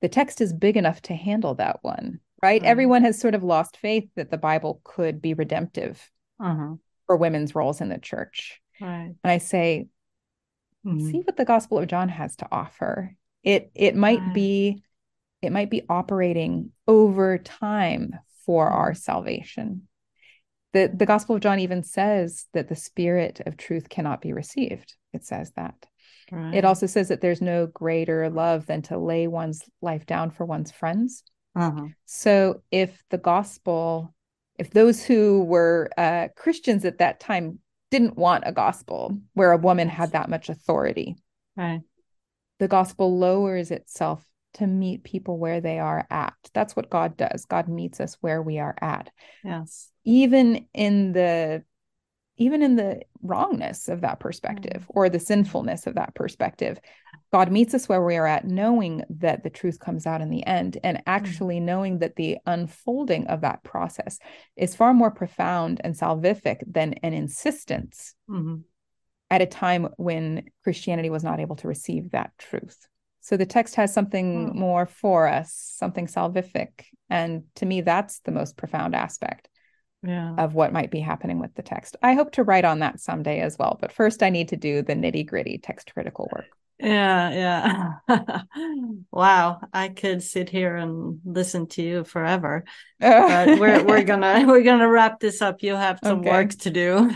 the text is big enough to handle that one. right? Right. Everyone has sort of lost faith that the Bible could be redemptive Uh-huh. for women's roles in the church. Right. And I say, Mhm. see what the Gospel of John has to offer. It it might Right. be it might be operating over time for Mhm. our salvation. The the Gospel of John even says that the spirit of truth cannot be received. It says that. Right. It also says that there's no greater love than to lay one's life down for one's friends. Uh-huh. So if the gospel, if those who were uh, Christians at that time didn't want a gospel where a woman had that much authority, Right. the gospel lowers itself to meet people where they are at. That's what God does. God meets us where we are at. Yes. Even in the even in the wrongness of that perspective mm. or the sinfulness of that perspective, God meets us where we are at, knowing that the truth comes out in the end, and actually knowing that the unfolding of that process is far more profound and salvific than an insistence Mhm. at a time when Christianity was not able to receive that truth. So the text has something Hmm. more for us, something salvific. And to me, that's the most profound aspect Yeah. of what might be happening with the text. I hope to write on that someday as well. But first, I need to do the nitty gritty text critical work. Yeah, yeah. [LAUGHS] Wow, I could sit here and listen to you forever. But we're [LAUGHS] we're gonna [LAUGHS] we're gonna wrap this up. You have some Okay. work to do.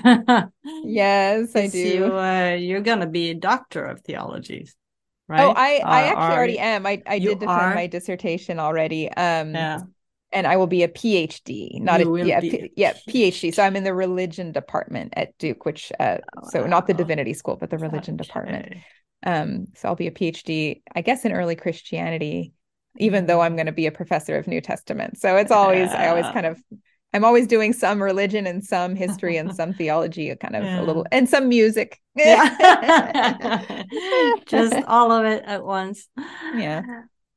yes, I do. You, uh, you're gonna be a doctor of theology, right? Oh, I, I Or actually are already am. I, I did defend are? my dissertation already. Um, Yeah. and I will be a PhD, not You a yeah, P- yeah, PhD. So I'm in the religion department at Duke, which uh, so not the divinity school, but the religion department. Um, so I'll be a PhD, I guess, in early Christianity, even though I'm going to be a professor of New Testament. So it's always I always kind of I'm always doing some religion and some history and some [LAUGHS] theology, kind of Yeah. a little, and some music. Yeah. [LAUGHS] Just all of it at once. Yeah.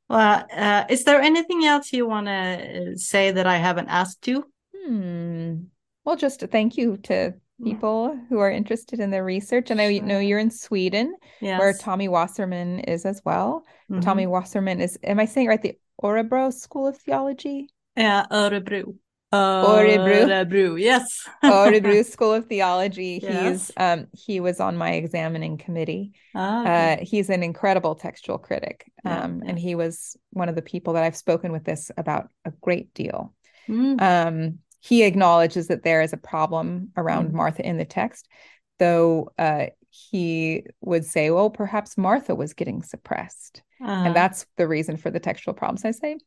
Well, uh, is there anything else you want to say that I haven't asked you? Hmm. Well, just thank you to people who are interested in the research. And I know you're in Sweden, Yes. where Tommy Wasserman is as well. Mhm. Tommy Wasserman is, am I saying right? The Orebro School of Theology? Yeah, Örebro. Örebro. Örebro, yes. Orebro [LAUGHS] School of Theology. Yes. He's um he was on my examining committee. Ah, okay. Uh, he's an incredible textual critic. Yeah, Um, yeah. and he was one of the people that I've spoken with this about a great deal. Mm. Um, he acknowledges that there is a problem around Mhm. Martha in the text, though uh, he would say, well, perhaps Martha was getting suppressed. Uh-huh. And that's the reason for the textual problems. I say,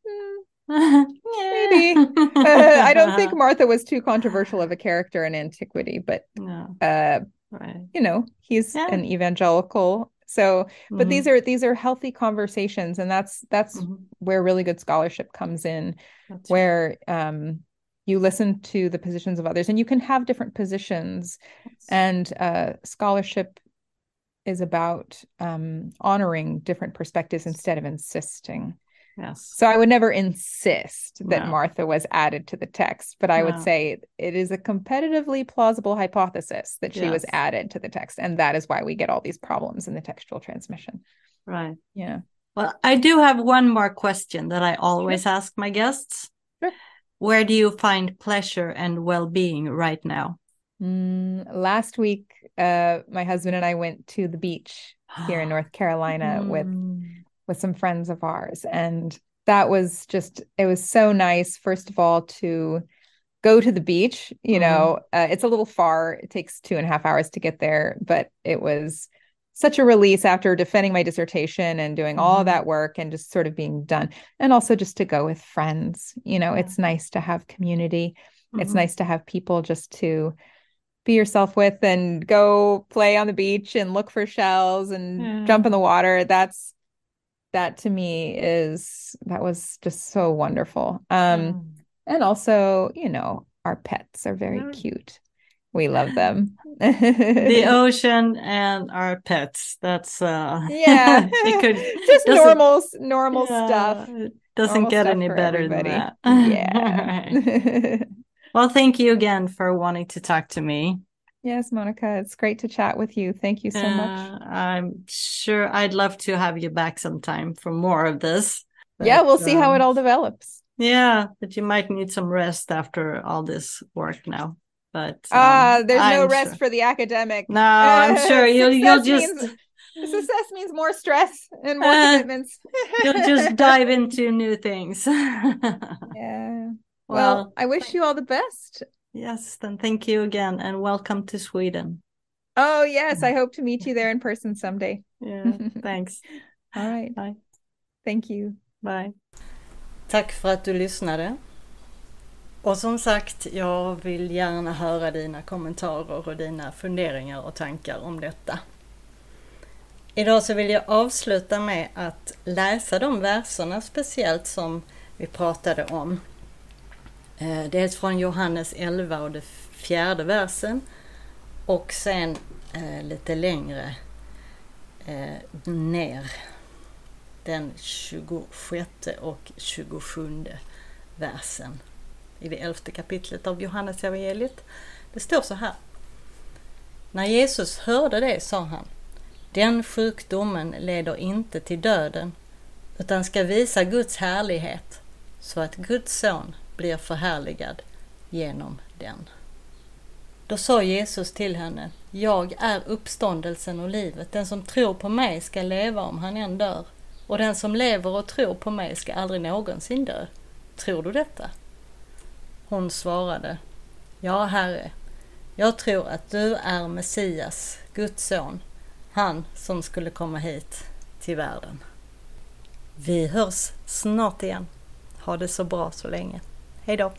hmm, maybe. [LAUGHS] [LAUGHS] I don't think [LAUGHS] Martha was too controversial of a character in antiquity, but No, uh, right. you know, he's Yeah. an evangelical. So, but these Mhm. are these are healthy conversations, and that's that's Mhm. where really good scholarship comes in That's where um, you listen to the positions of others and you can have different positions and uh, scholarship is about um, honoring different perspectives instead of insisting yes. so i would never insist that No. martha was added to the text but i would say it is a competitively plausible hypothesis that she was added to the text and that is why we get all these problems in the textual transmission Right. yeah Well, I do have one more question that I always ask my guests. Where do you find pleasure and well-being right now? Mm, last week uh, my husband and i went to the beach here in [GASPS] North Carolina with Mm. with some friends of ours and that was just it was so nice first of all to go to the beach you Mhm. know uh, it's a little far it takes two and a half hours to get there but it was such a release after defending my dissertation and doing all Mhm. that work and just sort of being done and also just to go with friends you know it's nice to have community it's Mhm. nice to have people just to be yourself with and go play on the beach and look for shells and Yeah. jump in the water that's that to me is that was just so wonderful um Mm. and also you know our pets are very cute we love them the [LAUGHS] ocean and our pets. That's uh yeah [LAUGHS] it could [LAUGHS] just normal normal yeah, stuff doesn't normal get stuff any better than that. yeah Well, thank you again for wanting to talk to me. yes monica it's great to chat with you thank you so much Uh, I'm sure I'd love to have you back sometime for more of this. yeah we'll see how um, it all develops Yeah, but you might need some rest after all this work now. But ah, um, uh, there's I'm no rest sure. for the academic. No, [LAUGHS] I'm sure you'll you'll just means, success means more stress and more uh, commitments. you'll just [LAUGHS] dive into new things. [LAUGHS] yeah. Well, well, I wish you all the best. Yes, then thank you again and welcome to Sweden. Oh yes, I hope to meet you there in person someday. Yeah, thanks. all right. Bye. Thank you. Bye. Tack för att du lyssnade. Och som sagt, jag vill gärna höra dina kommentarer och dina funderingar och tankar om detta. Idag så vill jag avsluta med att läsa de verserna speciellt som vi pratade om. Eh, dels från Johannes 11 och det fjärde versen och sen eh, lite längre eh, ner den 26 och 27 versen i det elfte kapitlet av Johannes evangeliet. Det står så här. När Jesus hörde det sa han, den sjukdomen leder inte till döden utan ska visa Guds härlighet så att Guds son blir förhärligad genom den. Då sa Jesus till henne, jag är uppståndelsen och livet. Den som tror på mig ska leva om han än dör. Och den som lever och tror på mig ska aldrig någonsin dö. Tror du detta? Hon svarade, Ja, Herre, jag tror att du är Messias, Guds son, han som skulle komma hit till världen. Vi hörs snart igen. Ha det så bra så länge. Hej då!